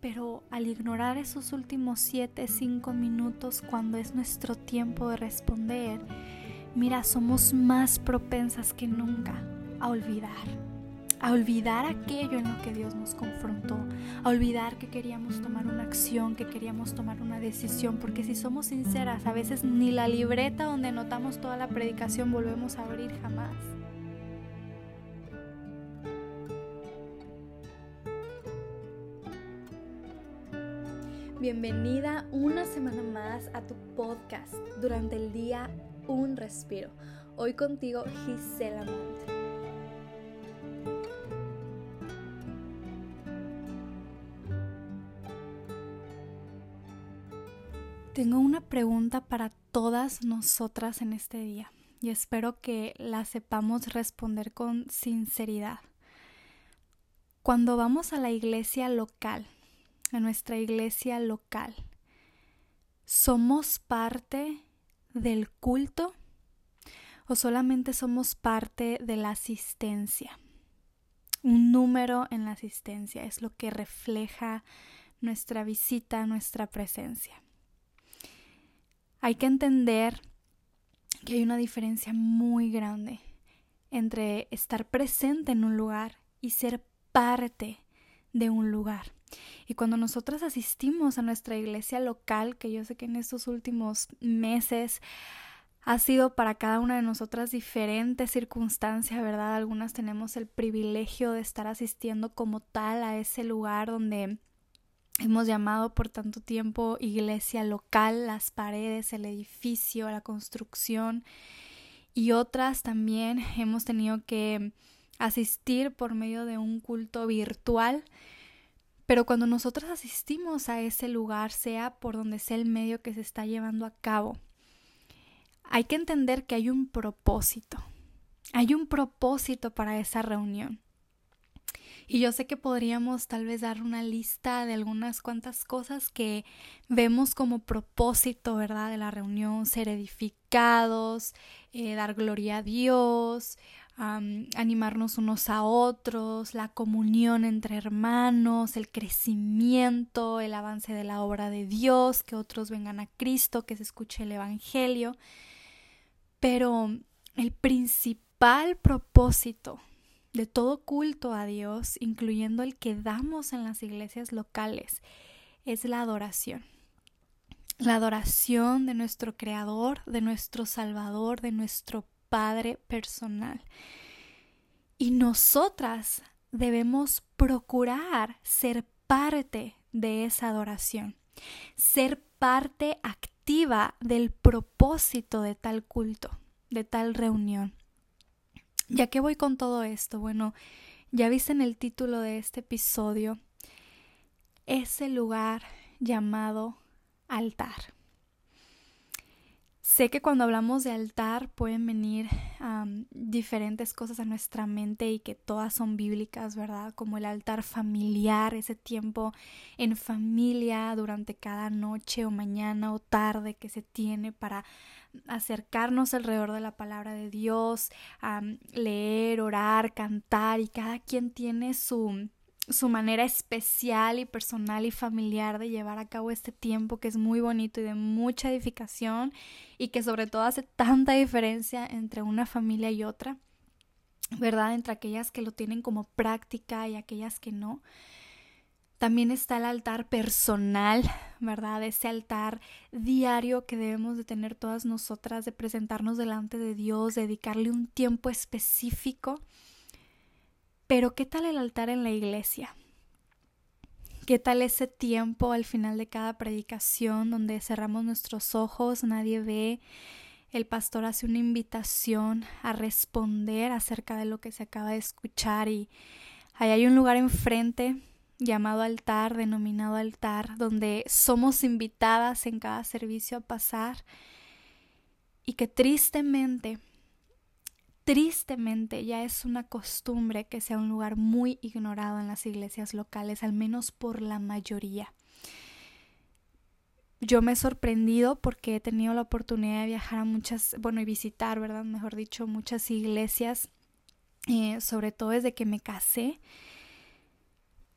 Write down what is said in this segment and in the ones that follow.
pero al ignorar esos últimos 7, 5 minutos cuando es nuestro tiempo de responder, mira, somos más propensas que nunca a olvidar, a olvidar aquello en lo que Dios nos confrontó, a olvidar que queríamos tomar una acción, que queríamos tomar una decisión, porque si somos sinceras, a veces ni la libreta donde anotamos toda la predicación volvemos a abrir jamás. Bienvenida una semana más a tu podcast durante el día Un Respiro. Hoy contigo Gisela Monte. Tengo una pregunta para todas nosotras en este día y espero que la sepamos responder con sinceridad. Cuando vamos a la iglesia local, a nuestra iglesia local. ¿Somos parte del culto o solamente somos parte de la asistencia? Un número en la asistencia es lo que refleja nuestra visita, nuestra presencia. Hay que entender que hay una diferencia muy grande entre estar presente en un lugar y ser parte de un lugar. Y cuando nosotras asistimos a nuestra iglesia local, que yo sé que en estos últimos meses ha sido para cada una de nosotras diferentes circunstancias, ¿verdad? Algunas tenemos el privilegio de estar asistiendo como tal a ese lugar donde hemos llamado por tanto tiempo iglesia local, las paredes, el edificio, la construcción. Y otras también hemos tenido que asistir por medio de un culto virtual pero cuando nosotros asistimos a ese lugar, sea por donde sea el medio que se está llevando a cabo, hay que entender que hay un propósito. Hay un propósito para esa reunión. Y yo sé que podríamos tal vez dar una lista de algunas cuantas cosas que vemos como propósito, ¿verdad? De la reunión, ser edificados, eh, dar gloria a Dios, animarnos unos a otros, la comunión entre hermanos, el crecimiento, el avance de la obra de Dios, que otros vengan a Cristo, que se escuche el Evangelio. Pero el principal propósito de todo culto a Dios, incluyendo el que damos en las iglesias locales, es la adoración. La adoración de nuestro Creador, de nuestro Salvador, de nuestro Padre personal. Y nosotras debemos procurar ser parte de esa adoración, ser parte activa del propósito de tal culto, de tal reunión. ¿Ya que voy con todo esto? Bueno, ya viste en el título de este episodio, ese lugar llamado altar. Sé que cuando hablamos de altar pueden venir diferentes cosas a nuestra mente y que todas son bíblicas, ¿verdad? Como el altar familiar, ese tiempo en familia durante cada noche o mañana o tarde que se tiene para acercarnos alrededor de la palabra de Dios, leer, orar, cantar y cada quien tiene su su manera especial y personal y familiar de llevar a cabo este tiempo que es muy bonito y de mucha edificación y que sobre todo hace tanta diferencia entre una familia y otra, ¿verdad? Entre aquellas que lo tienen como práctica y aquellas que no. También está el altar personal, ¿verdad? Ese altar diario que debemos de tener todas nosotras, de presentarnos delante de Dios, dedicarle un tiempo específico pero ¿qué tal el altar en la iglesia? ¿Qué tal ese tiempo al final de cada predicación donde cerramos nuestros ojos, nadie ve, el pastor hace una invitación a responder acerca de lo que se acaba de escuchar y ahí hay un lugar enfrente llamado altar, denominado altar, donde somos invitadas en cada servicio a pasar y que tristemente Tristemente ya es una costumbre que sea un lugar muy ignorado en las iglesias locales, al menos por la mayoría. Yo me he sorprendido porque he tenido la oportunidad de viajar a muchas, bueno, y visitar, ¿verdad? Mejor dicho, muchas iglesias, eh, sobre todo desde que me casé.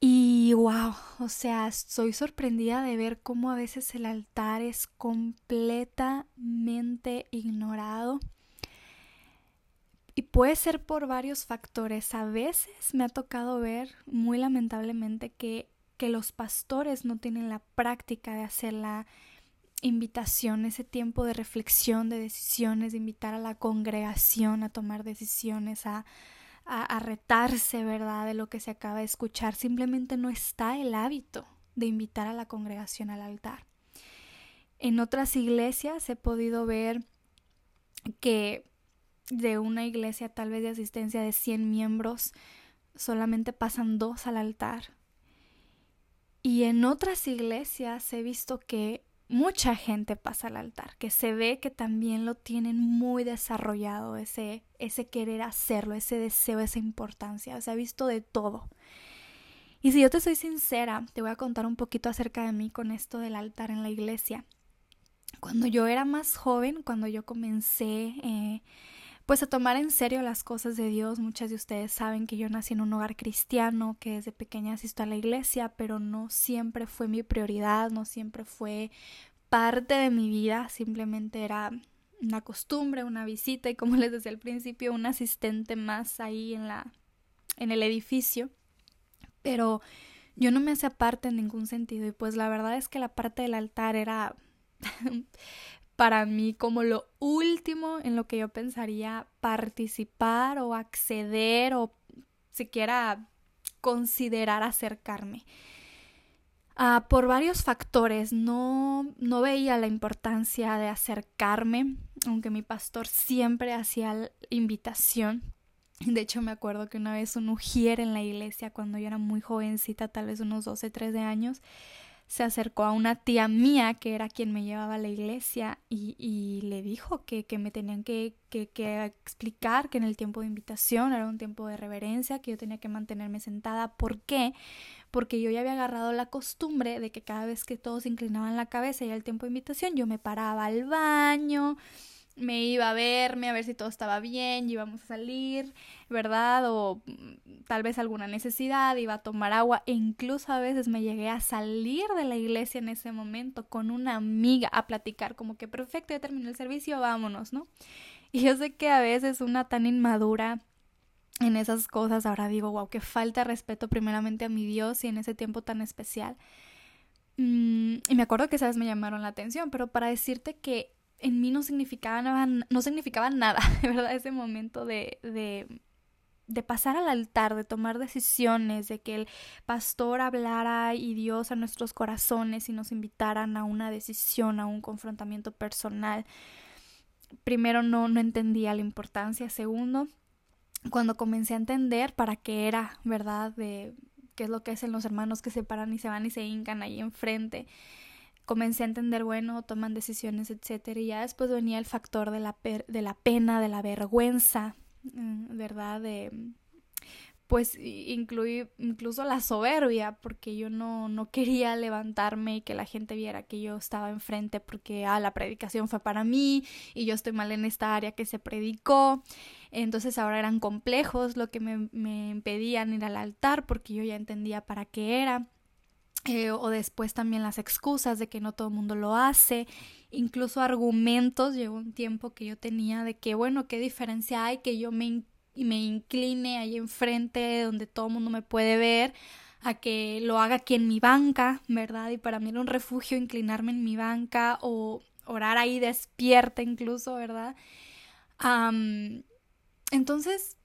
Y wow, o sea, estoy sorprendida de ver cómo a veces el altar es completamente ignorado. Puede ser por varios factores. A veces me ha tocado ver, muy lamentablemente, que, que los pastores no tienen la práctica de hacer la invitación, ese tiempo de reflexión, de decisiones, de invitar a la congregación a tomar decisiones, a, a, retarse, ¿verdad?, de lo que se acaba de escuchar. Simplemente no está el hábito de invitar a la congregación al altar. En otras iglesias he podido ver que de una iglesia tal vez de asistencia de 100 miembros solamente pasan dos al altar. Y en otras iglesias he visto que mucha gente pasa al altar, que se ve que también lo tienen muy desarrollado, ese, ese querer hacerlo, ese deseo, esa importancia. Se ha visto de todo. Y si yo te soy sincera, te voy a contar un poquito acerca de mí con esto del altar en la iglesia. Cuando yo era más joven, cuando yo comencé eh, pues a tomar en serio las cosas de Dios, muchas de ustedes saben que yo nací en un hogar cristiano, que desde pequeña asisto a la iglesia, pero no siempre fue mi prioridad, no siempre fue parte de mi vida, simplemente era una costumbre, una visita y como les decía al principio, un asistente más ahí en la en el edificio. Pero yo no me hacía parte en ningún sentido y pues la verdad es que la parte del altar era para mí como lo último en lo que yo pensaría participar o acceder o siquiera considerar acercarme. Ah, por varios factores no, no veía la importancia de acercarme, aunque mi pastor siempre hacía invitación. De hecho, me acuerdo que una vez un ujier en la iglesia, cuando yo era muy jovencita, tal vez unos 12, 13 años, se acercó a una tía mía que era quien me llevaba a la iglesia y, y le dijo que, que me tenían que, que, que, explicar que en el tiempo de invitación era un tiempo de reverencia, que yo tenía que mantenerme sentada. ¿Por qué? Porque yo ya había agarrado la costumbre de que cada vez que todos inclinaban la cabeza y era el tiempo de invitación, yo me paraba al baño, me iba a verme, a ver si todo estaba bien, íbamos a salir, ¿verdad? O mm, tal vez alguna necesidad, iba a tomar agua e incluso a veces me llegué a salir de la iglesia en ese momento con una amiga a platicar como que perfecto, ya terminó el servicio, vámonos, ¿no? Y yo sé que a veces una tan inmadura en esas cosas, ahora digo, wow, que falta respeto primeramente a mi Dios y en ese tiempo tan especial. Mm, y me acuerdo que esas me llamaron la atención, pero para decirte que en mí no significaba, no significaba nada, ¿verdad? Ese momento de, de, de pasar al altar, de tomar decisiones, de que el pastor hablara y Dios a nuestros corazones y nos invitaran a una decisión, a un confrontamiento personal. Primero no, no entendía la importancia. Segundo, cuando comencé a entender para qué era, ¿verdad? De qué es lo que hacen los hermanos que se paran y se van y se hincan ahí enfrente comencé a entender, bueno, toman decisiones, etcétera, y ya después venía el factor de la, de la pena, de la vergüenza, mm, ¿verdad? De, pues incluí incluso la soberbia, porque yo no, no quería levantarme y que la gente viera que yo estaba enfrente porque ah, la predicación fue para mí y yo estoy mal en esta área que se predicó. Entonces ahora eran complejos lo que me, me impedían ir al altar porque yo ya entendía para qué era. Eh, o después también las excusas de que no todo el mundo lo hace, incluso argumentos, llegó un tiempo que yo tenía de que, bueno, ¿qué diferencia hay que yo me, me incline ahí enfrente donde todo el mundo me puede ver? a que lo haga aquí en mi banca, ¿verdad? Y para mí era un refugio inclinarme en mi banca o orar ahí despierta incluso, ¿verdad? entonces,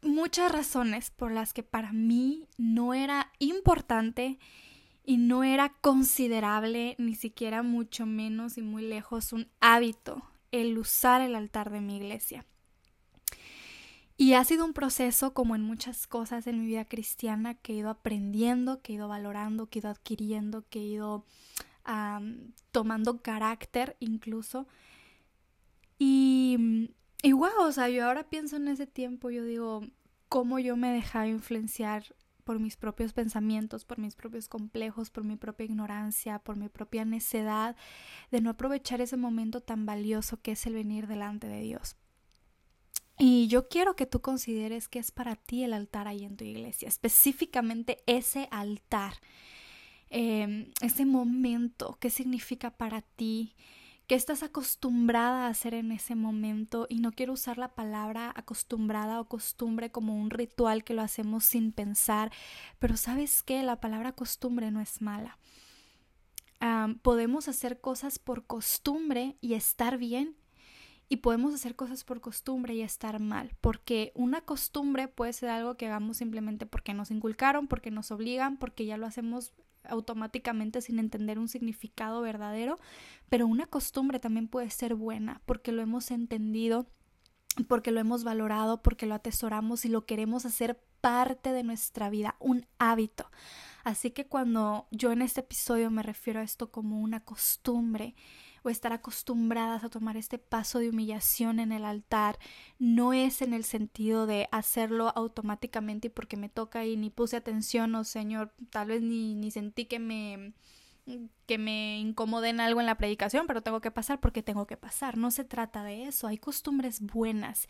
muchas razones por las que para mí no era importante y no era considerable, ni siquiera mucho menos y muy lejos, un hábito el usar el altar de mi iglesia. Y ha sido un proceso, como en muchas cosas en mi vida cristiana, que he ido aprendiendo, que he ido valorando, que he ido adquiriendo, que he ido tomando carácter incluso. Y, y wow, o sea, yo ahora pienso en ese tiempo, yo digo, cómo yo me dejaba influenciar por mis propios pensamientos, por mis propios complejos, por mi propia ignorancia, por mi propia necedad de no aprovechar ese momento tan valioso que es el venir delante de Dios. Y yo quiero que tú consideres que es para ti el altar ahí en tu iglesia, específicamente ese altar, em, ese momento, qué significa para ti, qué estás acostumbrada a hacer en ese momento. Y no quiero usar la palabra acostumbrada o costumbre como un ritual que lo hacemos sin pensar, pero sabes que la palabra costumbre no es mala. podemos hacer cosas por costumbre y estar bien y podemos hacer cosas por costumbre y estar mal, porque una costumbre puede ser algo que hagamos simplemente porque nos inculcaron, porque nos obligan, porque ya lo hacemos automáticamente sin entender un significado verdadero, pero una costumbre también puede ser buena porque lo hemos entendido, porque lo hemos valorado, porque lo atesoramos y lo queremos hacer parte de nuestra vida, un hábito. Así que cuando yo en este episodio me refiero a esto como una costumbre, o estar acostumbradas a tomar este paso de humillación en el altar no es en el sentido de hacerlo automáticamente y porque me toca y ni puse atención o Señor, tal vez ni, ni sentí que me que me incomoden algo en la predicación, pero tengo que pasar porque tengo que pasar. No se trata de eso, hay costumbres buenas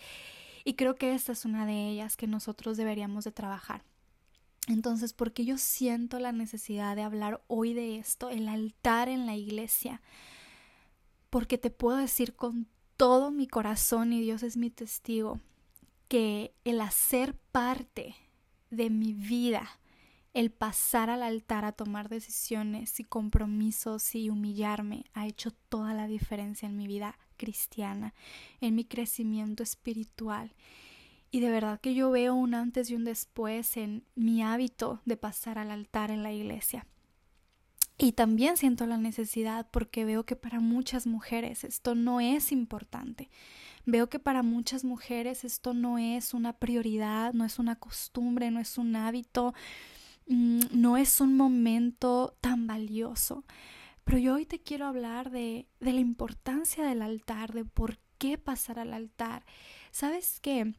y creo que esta es una de ellas que nosotros deberíamos de trabajar. Entonces, porque yo siento la necesidad de hablar hoy de esto, el altar en la iglesia, porque te puedo decir con todo mi corazón, y Dios es mi testigo, que el hacer parte de mi vida, el pasar al altar a tomar decisiones y compromisos y humillarme, ha hecho toda la diferencia en mi vida cristiana, en mi crecimiento espiritual. Y de verdad que yo veo un antes y un después en mi hábito de pasar al altar en la iglesia. Y también siento la necesidad porque veo que para muchas mujeres esto no es importante. Veo que para muchas mujeres esto no es una prioridad, no es una costumbre, no es un hábito, mm, no es un momento tan valioso. Pero yo hoy te quiero hablar de, de la importancia del altar, de por qué pasar al altar. ¿Sabes qué?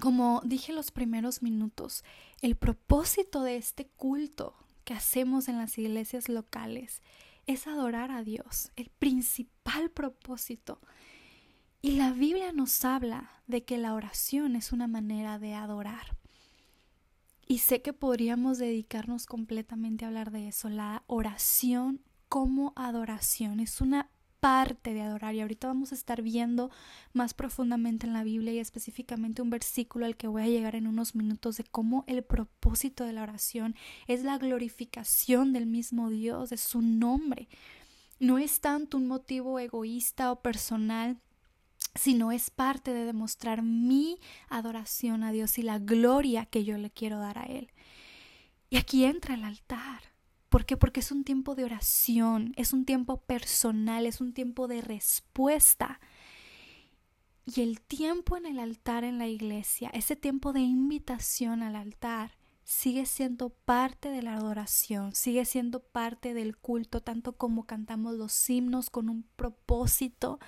Como dije los primeros minutos, el propósito de este culto que hacemos en las iglesias locales es adorar a Dios, el principal propósito. Y la Biblia nos habla de que la oración es una manera de adorar. Y sé que podríamos dedicarnos completamente a hablar de eso, la oración como adoración. Es una parte de adorar. Y ahorita vamos a estar viendo más profundamente en la Biblia y específicamente un versículo al que voy a llegar en unos minutos de cómo el propósito de la oración es la glorificación del mismo Dios, de su nombre. No es tanto un motivo egoísta o personal sino es parte de demostrar mi adoración a Dios y la gloria que yo le quiero dar a Él. Y aquí entra el altar. ¿Por qué? Porque es un tiempo de oración, es un tiempo personal, es un tiempo de respuesta. Y el tiempo en el altar en la iglesia, ese tiempo de invitación al altar, sigue siendo parte de la adoración, sigue siendo parte del culto, tanto como cantamos los himnos con un propósito,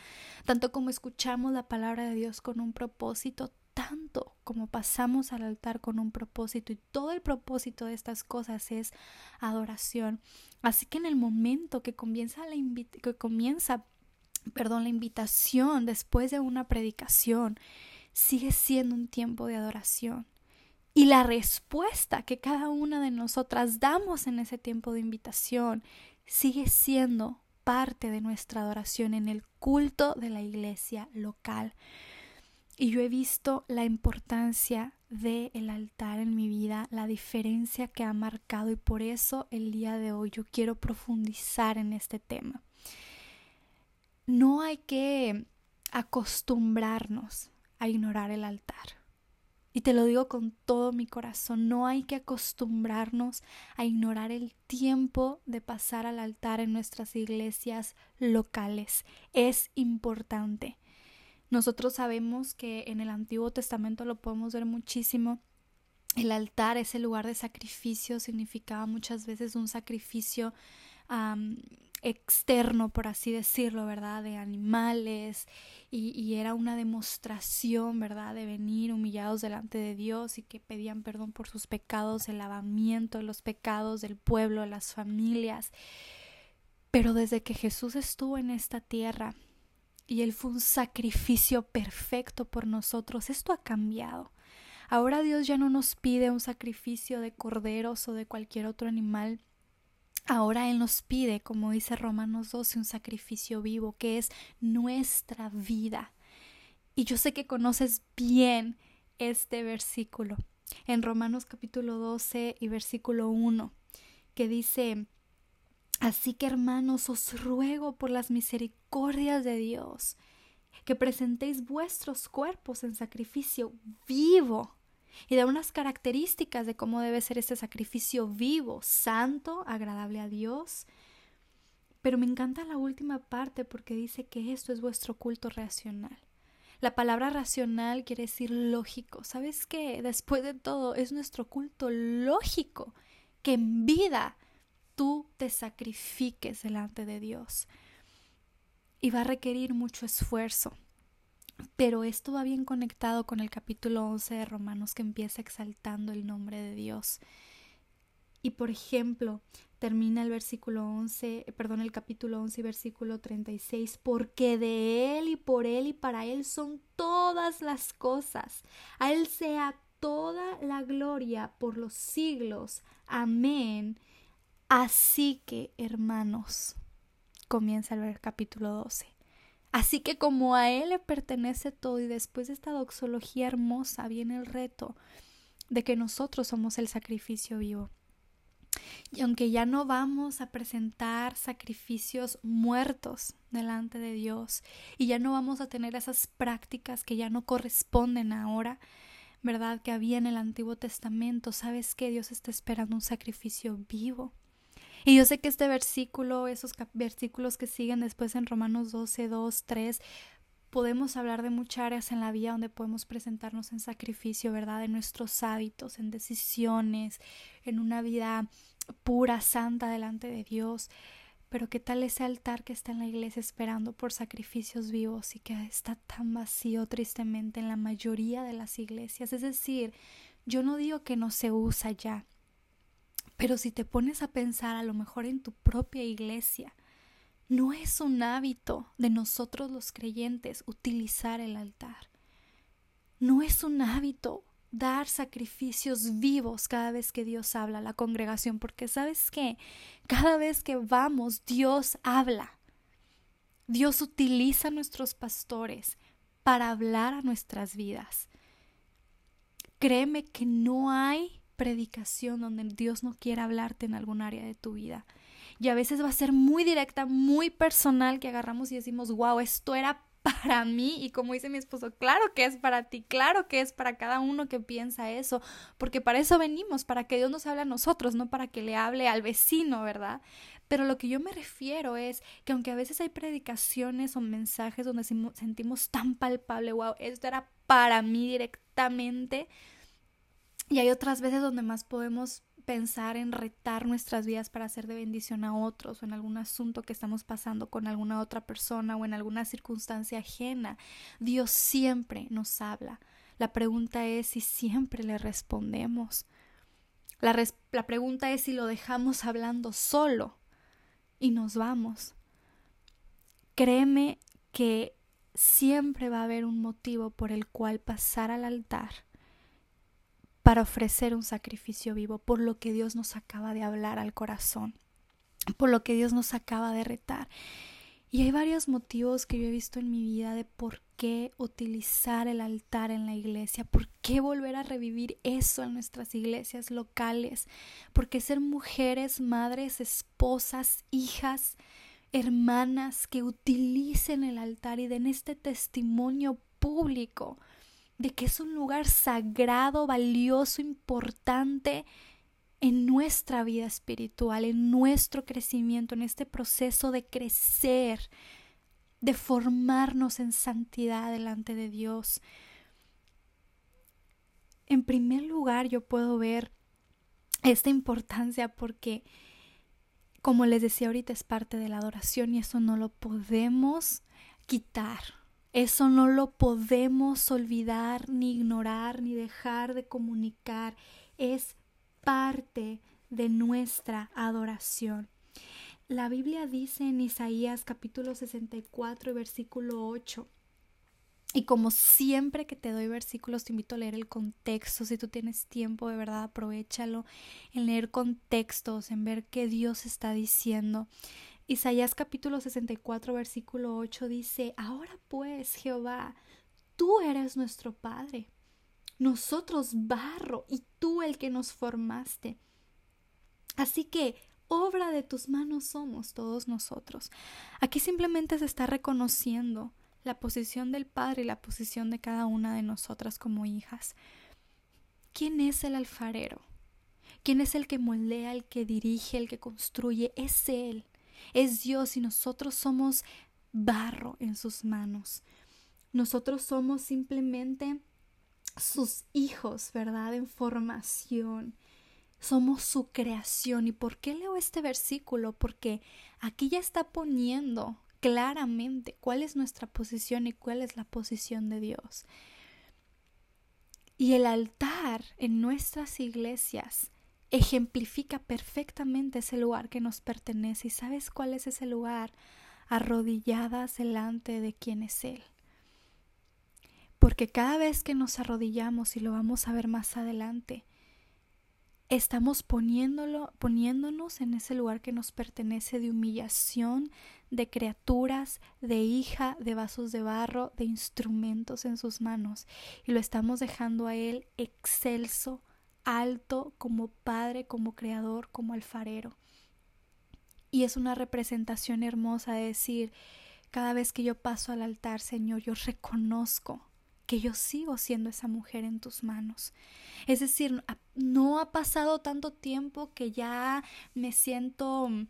tanto como escuchamos la palabra de Dios con un propósito, tanto como pasamos al altar con un propósito y todo el propósito de estas cosas es adoración. Así que en el momento que comienza la que comienza, perdón, la invitación después de una predicación, sigue siendo un tiempo de adoración. Y la respuesta que cada una de nosotras damos en ese tiempo de invitación sigue siendo parte de nuestra adoración en el culto de la iglesia local. Y yo he visto la importancia del el altar en mi vida, la diferencia que ha marcado y por eso el día de hoy yo quiero profundizar en este tema. No hay que acostumbrarnos a ignorar el altar. Y te lo digo con todo mi corazón, no hay que acostumbrarnos a ignorar el tiempo de pasar al altar en nuestras iglesias locales. Es importante. Nosotros sabemos que en el Antiguo Testamento lo podemos ver muchísimo. El altar, ese lugar de sacrificio, significaba muchas veces un sacrificio externo, por así decirlo, ¿verdad? De animales y, era una demostración, ¿verdad? De venir humillados delante de Dios y que pedían perdón por sus pecados, el lavamiento de los pecados del pueblo, las familias. Pero desde que Jesús estuvo en esta tierra, y Él fue un sacrificio perfecto por nosotros. Esto ha cambiado. Ahora Dios ya no nos pide un sacrificio de corderos o de cualquier otro animal. Ahora Él nos pide, como dice Romanos 12, un sacrificio vivo, que es nuestra vida. Y yo sé que conoces bien este versículo en Romanos capítulo 12 y versículo 1, que dice, Así que hermanos, os ruego por las misericordias de Dios, que presentéis vuestros cuerpos en sacrificio vivo. Y da unas características de cómo debe ser este sacrificio vivo, santo, agradable a Dios. Pero me encanta la última parte porque dice que esto es vuestro culto racional. La palabra racional quiere decir lógico. ¿Sabes qué? Después de todo, es nuestro culto lógico que en vida tú te sacrifiques delante de Dios. Y va a requerir mucho esfuerzo. Pero esto va bien conectado con el capítulo 11 de Romanos que empieza exaltando el nombre de Dios. Y por ejemplo, termina el versículo 11, perdón, el capítulo 11 y versículo 36, porque de Él y por Él y para Él son todas las cosas. A Él sea toda la gloria por los siglos. Amén. Así que, hermanos, comienza el capítulo 12. Así que como a Él le pertenece todo y después de esta doxología hermosa viene el reto de que nosotros somos el sacrificio vivo. Y aunque ya no vamos a presentar sacrificios muertos delante de Dios y ya no vamos a tener esas prácticas que ya no corresponden ahora, ¿verdad? Que había en el Antiguo Testamento, sabes que Dios está esperando un sacrificio vivo. Y yo sé que este versículo, esos versículos que siguen después en Romanos 12, 2, 3, podemos hablar de muchas áreas en la vida donde podemos presentarnos en sacrificio, ¿verdad? En nuestros hábitos, en decisiones, en una vida pura, santa delante de Dios. Pero qué tal ese altar que está en la iglesia esperando por sacrificios vivos y que está tan vacío tristemente en la mayoría de las iglesias. Es decir, yo no digo que no se usa ya, pero si te pones a pensar a lo mejor en tu propia iglesia, no es un hábito de nosotros los creyentes utilizar el altar. No es un hábito dar sacrificios vivos cada vez que Dios habla a la congregación, porque sabes qué, cada vez que vamos, Dios habla. Dios utiliza a nuestros pastores para hablar a nuestras vidas. Créeme que no hay predicación donde Dios no quiera hablarte en algún área de tu vida y a veces va a ser muy directa, muy personal que agarramos y decimos, wow, esto era para mí y como dice mi esposo, claro que es para ti, claro que es para cada uno que piensa eso, porque para eso venimos, para que Dios nos hable a nosotros, no para que le hable al vecino, ¿verdad? Pero lo que yo me refiero es que aunque a veces hay predicaciones o mensajes donde sentimos tan palpable, wow, esto era para mí directamente, y hay otras veces donde más podemos pensar en retar nuestras vidas para hacer de bendición a otros o en algún asunto que estamos pasando con alguna otra persona o en alguna circunstancia ajena. Dios siempre nos habla. La pregunta es si siempre le respondemos. La, la pregunta es si lo dejamos hablando solo y nos vamos. Créeme que siempre va a haber un motivo por el cual pasar al altar para ofrecer un sacrificio vivo, por lo que Dios nos acaba de hablar al corazón, por lo que Dios nos acaba de retar. Y hay varios motivos que yo he visto en mi vida de por qué utilizar el altar en la iglesia, por qué volver a revivir eso en nuestras iglesias locales, porque ser mujeres, madres, esposas, hijas, hermanas que utilicen el altar y den este testimonio público de que es un lugar sagrado, valioso, importante en nuestra vida espiritual, en nuestro crecimiento, en este proceso de crecer, de formarnos en santidad delante de Dios. En primer lugar, yo puedo ver esta importancia porque, como les decía ahorita, es parte de la adoración y eso no lo podemos quitar. Eso no lo podemos olvidar, ni ignorar, ni dejar de comunicar. Es parte de nuestra adoración. La Biblia dice en Isaías capítulo 64 versículo 8, y como siempre que te doy versículos, te invito a leer el contexto. Si tú tienes tiempo, de verdad, aprovechalo en leer contextos, en ver qué Dios está diciendo. Isaías capítulo 64, versículo 8 dice, Ahora pues, Jehová, tú eres nuestro Padre, nosotros barro y tú el que nos formaste. Así que obra de tus manos somos todos nosotros. Aquí simplemente se está reconociendo la posición del Padre y la posición de cada una de nosotras como hijas. ¿Quién es el alfarero? ¿Quién es el que moldea, el que dirige, el que construye? Es Él, es Dios y nosotros somos barro en sus manos. Nosotros somos simplemente sus hijos, ¿verdad? En formación. Somos su creación. ¿Y por qué leo este versículo? Porque aquí ya está poniendo claramente cuál es nuestra posición y cuál es la posición de Dios. Y el altar en nuestras iglesias ejemplifica perfectamente ese lugar que nos pertenece. ¿Y sabes cuál es ese lugar? Arrodilladas delante de quien es Él. Porque cada vez que nos arrodillamos, y lo vamos a ver más adelante, estamos poniéndolo, poniéndonos en ese lugar que nos pertenece de humillación, de criaturas, de hija, de vasos de barro, de instrumentos en sus manos, y lo estamos dejando a Él excelso, alto, como Padre, como Creador, como alfarero. Y es una representación hermosa de decir, cada vez que yo paso al altar, Señor, yo reconozco que yo sigo siendo esa mujer en tus manos. Es decir, no ha pasado tanto tiempo que ya me siento mm,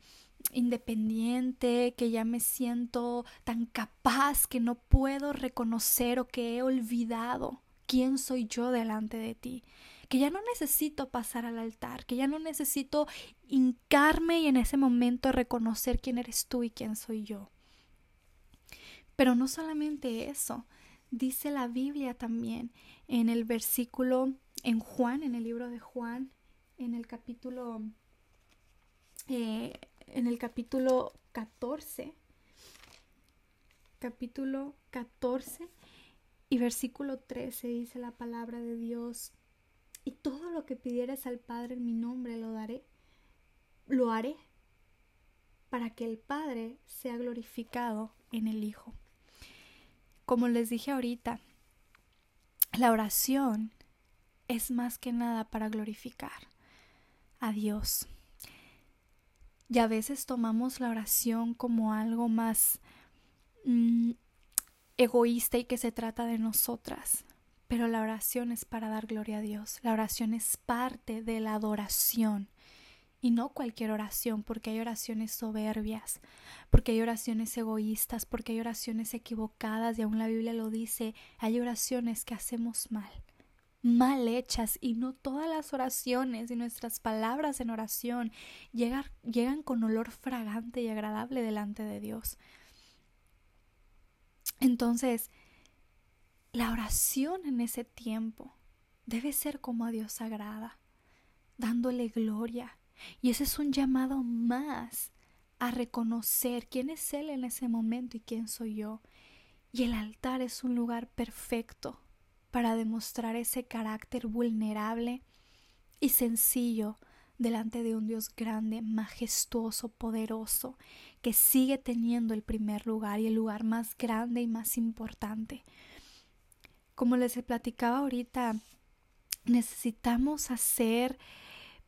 independiente, que ya me siento tan capaz que no puedo reconocer o que he olvidado quién soy yo delante de ti, que ya no necesito pasar al altar, que ya no necesito hincarme y en ese momento reconocer quién eres tú y quién soy yo. Pero no solamente eso, dice la Biblia también en el versículo, en Juan, en el libro de Juan, en el capítulo, eh, en el capítulo 14, capítulo 14 y versículo 13 dice la palabra de Dios, y todo lo que pidieres al Padre en mi nombre lo daré, lo haré, para que el Padre sea glorificado en el Hijo. Como les dije ahorita, la oración es más que nada para glorificar a Dios. Y a veces tomamos la oración como algo más mm, egoísta y que se trata de nosotras. Pero la oración es para dar gloria a Dios. La oración es parte de la adoración y no cualquier oración, porque hay oraciones soberbias, porque hay oraciones egoístas, porque hay oraciones equivocadas y aún la Biblia lo dice, hay oraciones que hacemos mal, mal hechas y no todas las oraciones y nuestras palabras en oración llegan, llegan con olor fragante y agradable delante de Dios. Entonces, la oración en ese tiempo debe ser como a Dios agrada, dándole gloria, y ese es un llamado más a reconocer quién es Él en ese momento y quién soy yo. Y el altar es un lugar perfecto para demostrar ese carácter vulnerable y sencillo delante de un Dios grande, majestuoso, poderoso, que sigue teniendo el primer lugar y el lugar más grande y más importante. Como les platicaba ahorita, necesitamos hacer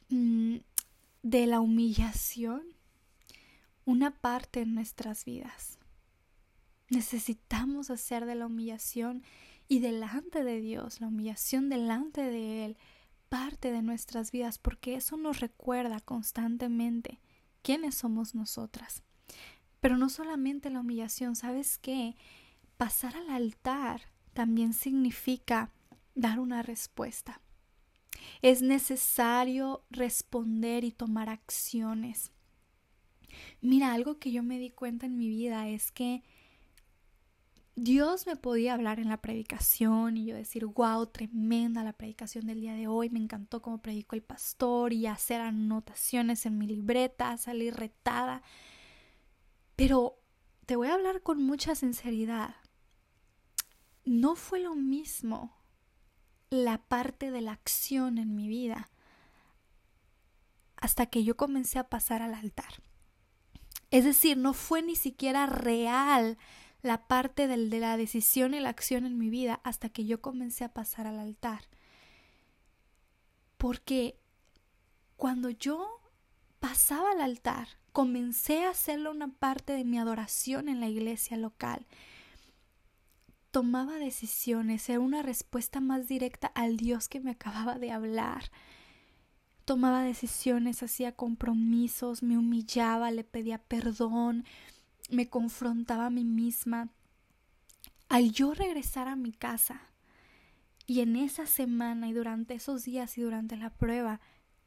mm, de la humillación una parte en nuestras vidas. Necesitamos hacer de la humillación y delante de Dios, la humillación delante de Él, parte de nuestras vidas, porque eso nos recuerda constantemente quiénes somos nosotras. Pero no solamente la humillación, ¿sabes qué? Pasar al altar también significa dar una respuesta. Es necesario responder y tomar acciones. Mira, algo que yo me di cuenta en mi vida es que Dios me podía hablar en la predicación y yo decir, wow, tremenda la predicación del día de hoy, me encantó cómo predicó el pastor y hacer anotaciones en mi libreta, salir retada. Pero te voy a hablar con mucha sinceridad. No fue lo mismo la parte de la acción en mi vida hasta que yo comencé a pasar al altar. Es decir, no fue ni siquiera real la parte de la decisión y la acción en mi vida hasta que yo comencé a pasar al altar. Porque cuando yo pasaba al altar, comencé a hacerlo una parte de mi adoración en la iglesia local. Tomaba decisiones, era una respuesta más directa al Dios que me acababa de hablar. Tomaba decisiones, hacía compromisos, me humillaba, le pedía perdón, me confrontaba a mí misma. Al yo regresar a mi casa, y en esa semana y durante esos días y durante la prueba,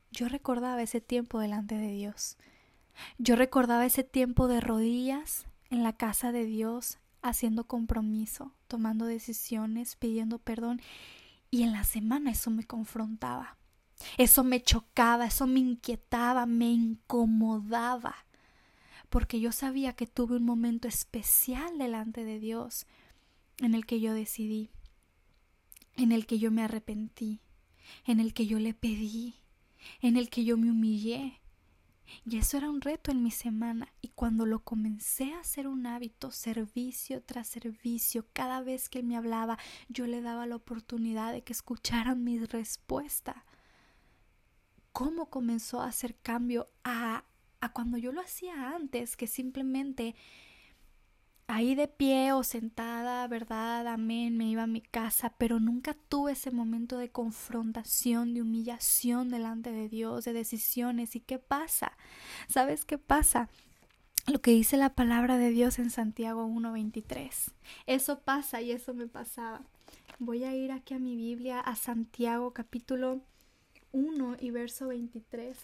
yo recordaba ese tiempo delante de Dios. Yo recordaba ese tiempo de rodillas en la casa de Dios, haciendo compromiso, tomando decisiones, pidiendo perdón. Y en la semana eso me confrontaba. Eso me chocaba, eso me inquietaba, me incomodaba. Porque yo sabía que tuve un momento especial delante de Dios en el que yo decidí, en el que yo me arrepentí, en el que yo le pedí, en el que yo me humillé. Y eso era un reto en mi semana. Y cuando lo comencé a hacer un hábito, servicio tras servicio, cada vez que él me hablaba, yo le daba la oportunidad de que escucharan mi respuesta. ¿Cómo comenzó a hacer cambio a, a cuando yo lo hacía antes, que simplemente ahí de pie o sentada, verdad, amén, me iba a mi casa, pero nunca tuve ese momento de confrontación, de humillación delante de Dios, de decisiones. ¿Y qué pasa? ¿Sabes qué pasa? Lo que dice la palabra de Dios en Santiago 1.23. Eso pasa y eso me pasaba. Voy a ir aquí a mi Biblia, a Santiago capítulo 1 y verso 23.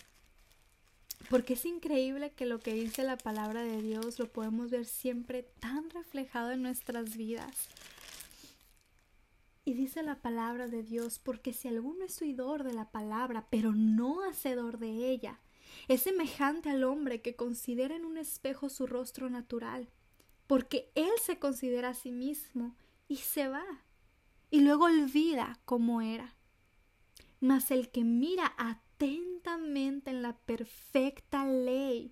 Porque es increíble que lo que dice la palabra de Dios lo podemos ver siempre tan reflejado en nuestras vidas. Y dice la palabra de Dios, porque si alguno es oidor de la palabra, pero no hacedor de ella, es semejante al hombre que considera en un espejo su rostro natural, porque él se considera a sí mismo y se va, y luego olvida cómo era. Mas el que mira a atentamente en la perfecta ley,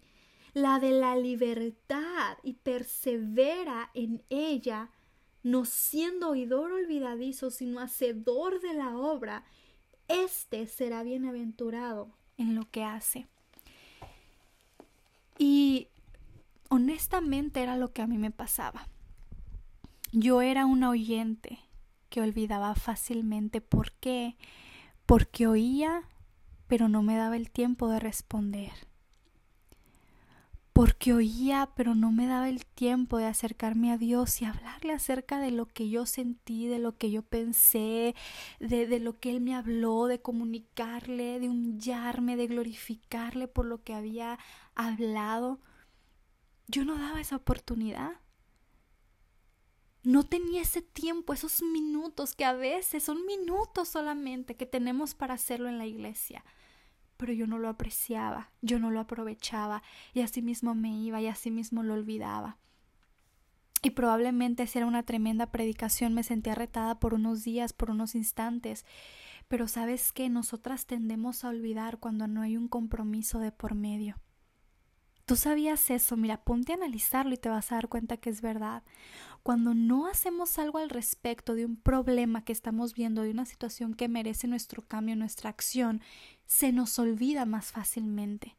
la de la libertad, y persevera en ella, no siendo oidor olvidadizo, sino hacedor de la obra, éste será bienaventurado en lo que hace. Y honestamente era lo que a mí me pasaba. Yo era una oyente que olvidaba fácilmente. ¿Por qué? Porque oía pero no me daba el tiempo de responder. Porque oía, pero no me daba el tiempo de acercarme a Dios y hablarle acerca de lo que yo sentí, de lo que yo pensé, de, de lo que Él me habló, de comunicarle, de humillarme, de glorificarle por lo que había hablado. Yo no daba esa oportunidad. No tenía ese tiempo, esos minutos que a veces son minutos solamente que tenemos para hacerlo en la iglesia pero yo no lo apreciaba, yo no lo aprovechaba y así mismo me iba y así mismo lo olvidaba. Y probablemente si era una tremenda predicación me sentía retada por unos días, por unos instantes, pero sabes que nosotras tendemos a olvidar cuando no hay un compromiso de por medio. Tú sabías eso, mira, ponte a analizarlo y te vas a dar cuenta que es verdad. Cuando no hacemos algo al respecto de un problema que estamos viendo, de una situación que merece nuestro cambio, nuestra acción, se nos olvida más fácilmente.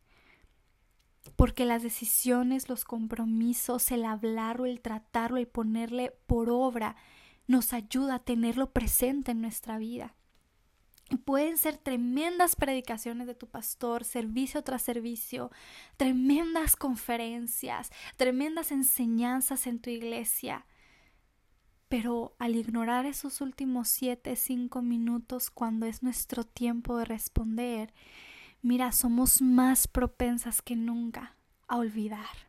Porque las decisiones, los compromisos, el hablarlo, el tratarlo, el ponerle por obra, nos ayuda a tenerlo presente en nuestra vida. Pueden ser tremendas predicaciones de tu pastor, servicio tras servicio, tremendas conferencias, tremendas enseñanzas en tu iglesia. Pero al ignorar esos últimos siete, cinco minutos cuando es nuestro tiempo de responder, mira, somos más propensas que nunca a olvidar.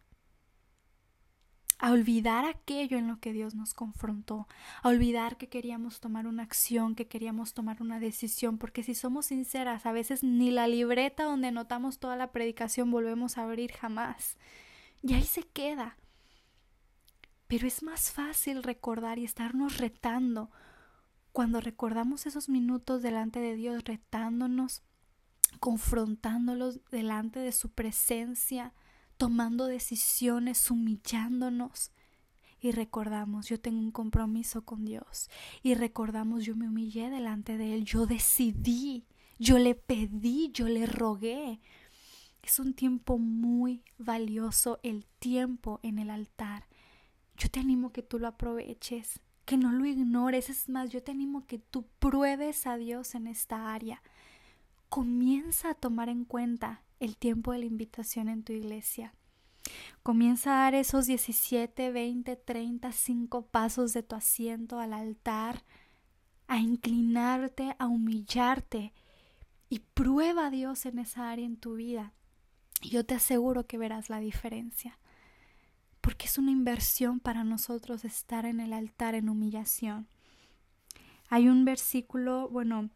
A olvidar aquello en lo que Dios nos confrontó, a olvidar que queríamos tomar una acción, que queríamos tomar una decisión, porque si somos sinceras, a veces ni la libreta donde notamos toda la predicación volvemos a abrir jamás. Y ahí se queda Pero es más fácil recordar y estarnos retando cuando recordamos esos minutos delante de Dios, retándonos, confrontándolos delante de su presencia, tomando decisiones, humillándonos. Y recordamos, yo tengo un compromiso con Dios. Y recordamos, yo me humillé delante de Él, yo decidí, yo le pedí, yo le rogué. Es un tiempo muy valioso el tiempo en el altar. Yo te animo que tú lo aproveches, que no lo ignores. Es más, yo te animo que tú pruebes a Dios en esta área. Comienza a tomar en cuenta el tiempo de la invitación en tu iglesia. Comienza a dar esos 17, 20, 35 pasos de tu asiento al altar, a inclinarte, a humillarte y prueba a Dios en esa área en tu vida. Yo te aseguro que verás la diferencia. Porque es una inversión para nosotros estar en el altar en humillación. Hay un versículo, bueno,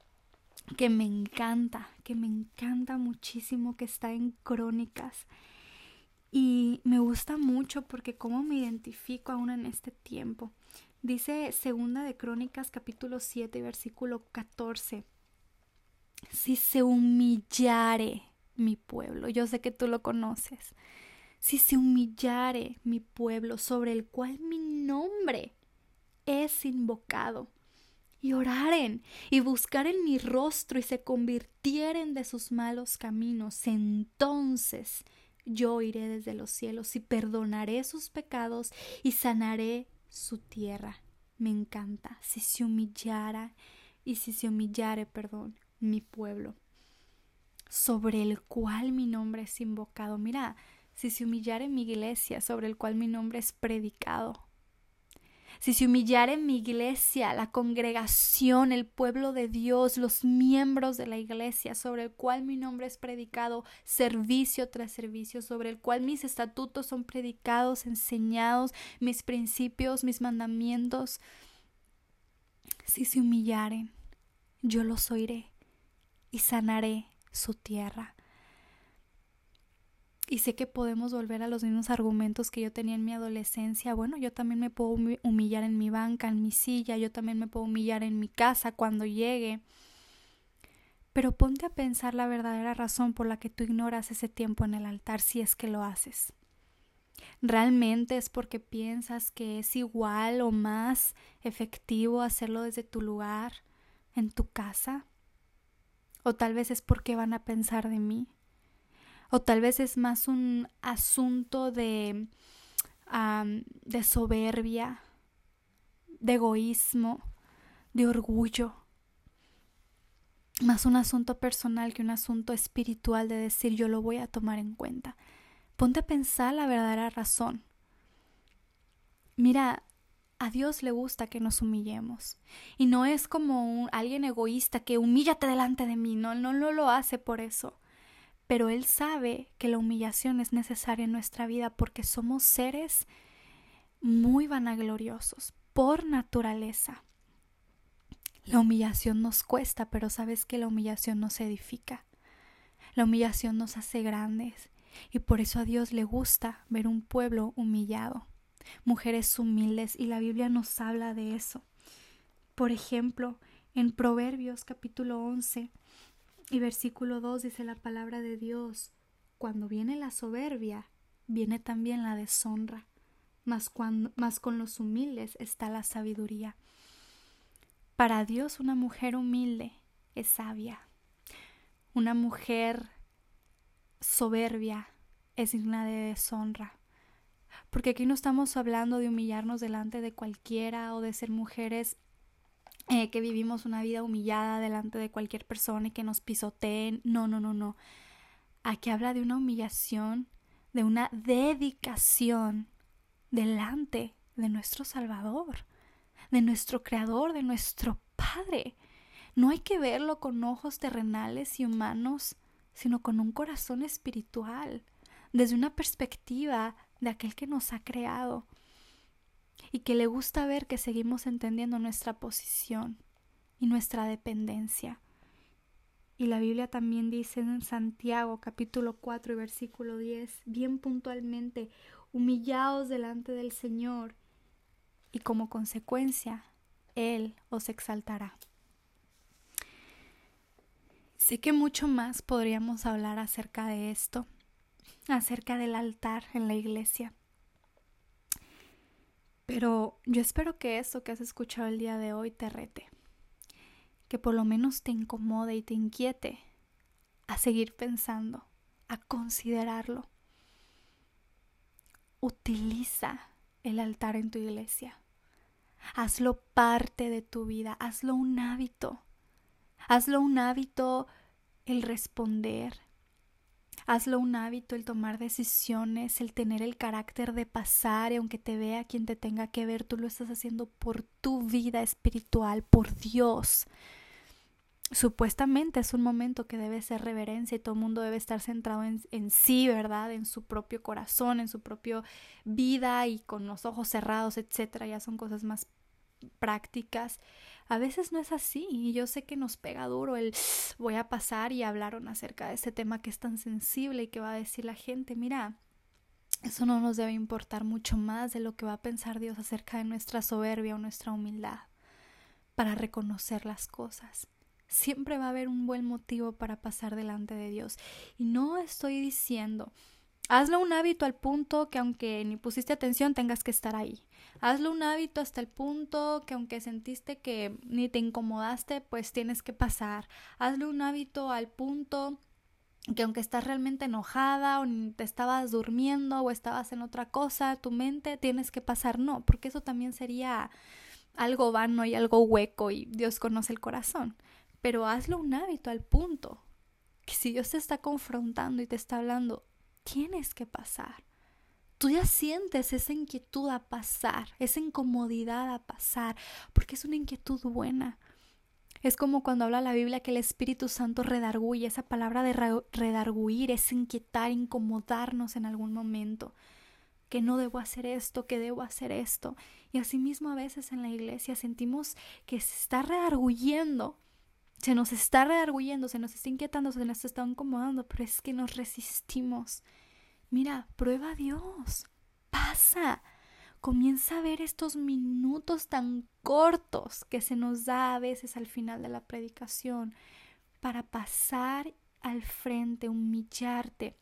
que me encanta, que me encanta muchísimo, que está en Crónicas. Y me gusta mucho porque cómo me identifico aún en este tiempo. Dice Segunda de Crónicas capítulo 7 versículo 14. Si se humillare mi pueblo, yo sé que tú lo conoces. Si se humillare mi pueblo sobre el cual mi nombre es invocado y oraren y buscaren mi rostro y se convirtieren de sus malos caminos, entonces yo iré desde los cielos y perdonaré sus pecados y sanaré su tierra. Me encanta. Si se humillara y si se humillare, perdón, mi pueblo, sobre el cual mi nombre es invocado. Mira, si se humillare mi iglesia, sobre el cual mi nombre es predicado, si se humillara en mi iglesia, la congregación, el pueblo de Dios, los miembros de la iglesia, sobre el cual mi nombre es predicado, servicio tras servicio, sobre el cual mis estatutos son predicados, enseñados, mis principios, mis mandamientos, si se humillaren, yo los oiré y sanaré su tierra. Y sé que podemos volver a los mismos argumentos que yo tenía en mi adolescencia. Bueno, yo también me puedo humillar en mi banca, en mi silla, yo también me puedo humillar en mi casa cuando llegue. Pero ponte a pensar la verdadera razón por la que tú ignoras ese tiempo en el altar si es que lo haces. ¿Realmente es porque piensas que es igual o más efectivo hacerlo desde tu lugar, en tu casa? ¿O tal vez es porque van a pensar de mí? O tal vez es más un asunto de, de soberbia, de egoísmo, de orgullo, más un asunto personal que un asunto espiritual de decir yo lo voy a tomar en cuenta. Ponte a pensar la verdadera razón. Mira, a Dios le gusta que nos humillemos. Y no es como un, alguien egoísta que humíllate delante de mí, no, no, no lo hace por eso pero Él sabe que la humillación es necesaria en nuestra vida porque somos seres muy vanagloriosos por naturaleza. La humillación nos cuesta, pero sabes que la humillación nos edifica. La humillación nos hace grandes y por eso a Dios le gusta ver un pueblo humillado, mujeres humildes y la Biblia nos habla de eso. Por ejemplo, en Proverbios capítulo 11, y versículo 2 dice la palabra de Dios, cuando viene la soberbia, viene también la deshonra, mas, cuando, con los humildes está la sabiduría. Para Dios una mujer humilde es sabia. Una mujer soberbia es digna de deshonra. Porque aquí no estamos hablando de humillarnos delante de cualquiera o de ser mujeres eh, que vivimos una vida humillada delante de cualquier persona y que nos pisoteen. No, no, no, no. Aquí habla de una humillación, de una dedicación delante de nuestro Salvador, de nuestro Creador, de nuestro Padre. No hay que verlo con ojos terrenales y humanos, sino con un corazón espiritual, desde una perspectiva de aquel que nos ha creado y que le gusta ver que seguimos entendiendo nuestra posición y nuestra dependencia. Y la Biblia también dice en Santiago capítulo 4 y versículo 10, bien puntualmente, humillaos delante del Señor y como consecuencia Él os exaltará. Sé que mucho más podríamos hablar acerca de esto, acerca del altar en la iglesia. Pero yo espero que esto que has escuchado el día de hoy te rete, que por lo menos te incomode y te inquiete a seguir pensando, a considerarlo. Utiliza el altar en tu iglesia. Hazlo parte de tu vida, hazlo un hábito. Hazlo un hábito el responder. Hazlo un hábito el tomar decisiones, el tener el carácter de pasar y aunque te vea quien te tenga que ver, tú lo estás haciendo por tu vida espiritual, por Dios. Supuestamente es un momento que debe ser reverencia y todo el mundo debe estar centrado en, en sí, ¿verdad? En su propio corazón, en su propia vida y con los ojos cerrados, etcétera. Ya son cosas más prácticas. A veces no es así y yo sé que nos pega duro el voy a pasar y hablaron acerca de ese tema que es tan sensible y que va a decir la gente, mira, eso no nos debe importar mucho más de lo que va a pensar Dios acerca de nuestra soberbia o nuestra humildad para reconocer las cosas. Siempre va a haber un buen motivo para pasar delante de Dios. Y no estoy diciendo Hazlo un hábito al punto que aunque ni pusiste atención tengas que estar ahí. Hazlo un hábito hasta el punto que aunque sentiste que ni te incomodaste, pues tienes que pasar. Hazlo un hábito al punto que aunque estás realmente enojada o te estabas durmiendo o estabas en otra cosa, tu mente tienes que pasar. No, porque eso también sería algo vano y algo hueco y Dios conoce el corazón. Pero hazlo un hábito al punto que si Dios te está confrontando y te está hablando, tienes que pasar. Tú ya sientes esa inquietud a pasar, esa incomodidad a pasar, porque es una inquietud buena. Es como cuando habla la Biblia que el Espíritu Santo redarguye. Esa palabra de redarguir es inquietar, incomodarnos en algún momento. Que no debo hacer esto, que debo hacer esto. Y asimismo a veces en la iglesia sentimos que se está redarguyendo se nos está redarguyendo, se nos está inquietando, se nos está incomodando, pero es que nos resistimos. Mira, prueba a Dios. Pasa. Comienza a ver estos minutos tan cortos que se nos da a veces al final de la predicación para pasar al frente, humillarte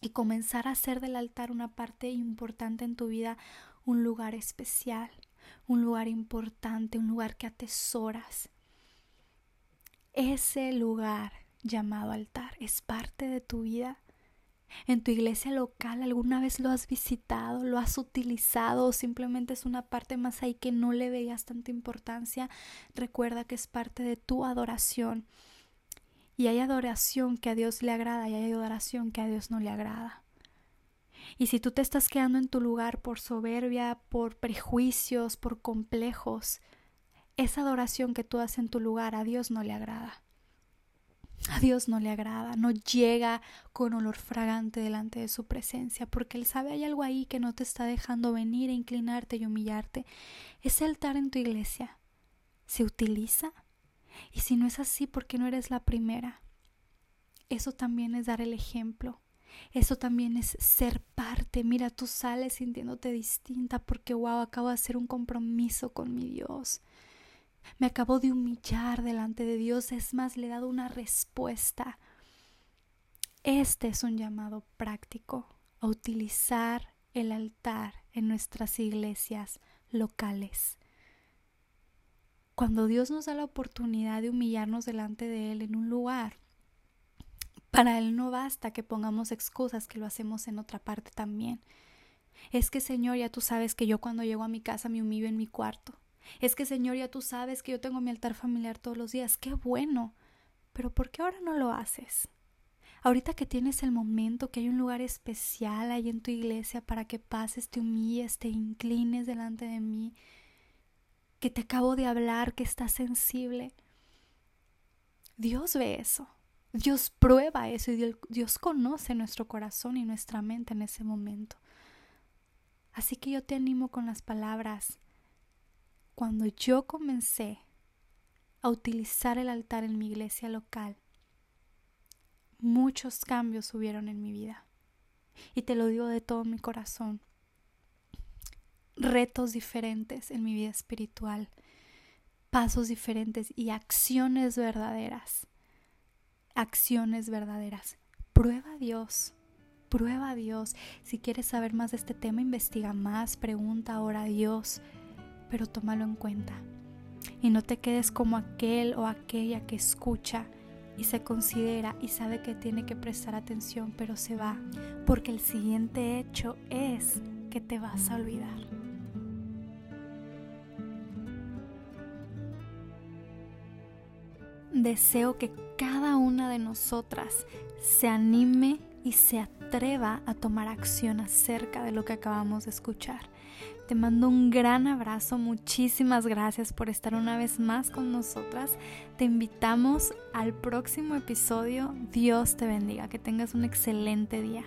y comenzar a hacer del altar una parte importante en tu vida, un lugar especial, un lugar importante, un lugar que atesoras ese lugar llamado altar es parte de tu vida. En tu iglesia local alguna vez lo has visitado, lo has utilizado o simplemente es una parte más ahí que no le veías tanta importancia. Recuerda que es parte de tu adoración. Y hay adoración que a Dios le agrada y hay adoración que a Dios no le agrada. Y si tú te estás quedando en tu lugar por soberbia, por prejuicios, por complejos, esa adoración que tú haces en tu lugar a Dios no le agrada. A Dios no le agrada, no llega con olor fragante delante de su presencia, porque Él sabe hay algo ahí que no te está dejando venir e inclinarte y humillarte. Ese altar en tu iglesia se utiliza. Y si no es así, porque no eres la primera? Eso también es dar el ejemplo. Eso también es ser parte. Mira, tú sales sintiéndote distinta porque, wow, acabo de hacer un compromiso con mi Dios. Me acabo de humillar delante de Dios, es más, le he dado una respuesta. Este es un llamado práctico a utilizar el altar en nuestras iglesias locales. Cuando Dios nos da la oportunidad de humillarnos delante de Él en un lugar, para Él no basta que pongamos excusas que lo hacemos en otra parte también. Es que Señor, ya tú sabes que yo cuando llego a mi casa me humillo en mi cuarto. Es que Señor, ya tú sabes que yo tengo mi altar familiar todos los días. Qué bueno. Pero ¿por qué ahora no lo haces? Ahorita que tienes el momento, que hay un lugar especial ahí en tu iglesia para que pases, te humilles, te inclines delante de mí, que te acabo de hablar, que estás sensible. Dios ve eso. Dios prueba eso y Dios conoce nuestro corazón y nuestra mente en ese momento. Así que yo te animo con las palabras cuando yo comencé a utilizar el altar en mi iglesia local, muchos cambios hubieron en mi vida. Y te lo digo de todo mi corazón. retos diferentes en mi vida espiritual, pasos diferentes y acciones verdaderas. Acciones verdaderas. Prueba a Dios. Prueba a Dios. Si quieres saber más de este tema, investiga más, pregunta ahora a Dios, pero tómalo en cuenta. Y no te quedes como aquel o aquella que escucha y se considera y sabe que tiene que prestar atención, pero se va, porque el siguiente hecho es que te vas a olvidar. Deseo que cada una de nosotras se anime y se atreva a tomar acción acerca de lo que acabamos de escuchar. Te mando un gran abrazo, muchísimas gracias por estar una vez más con nosotras. Te invitamos al próximo episodio. Dios te bendiga, que tengas un excelente día.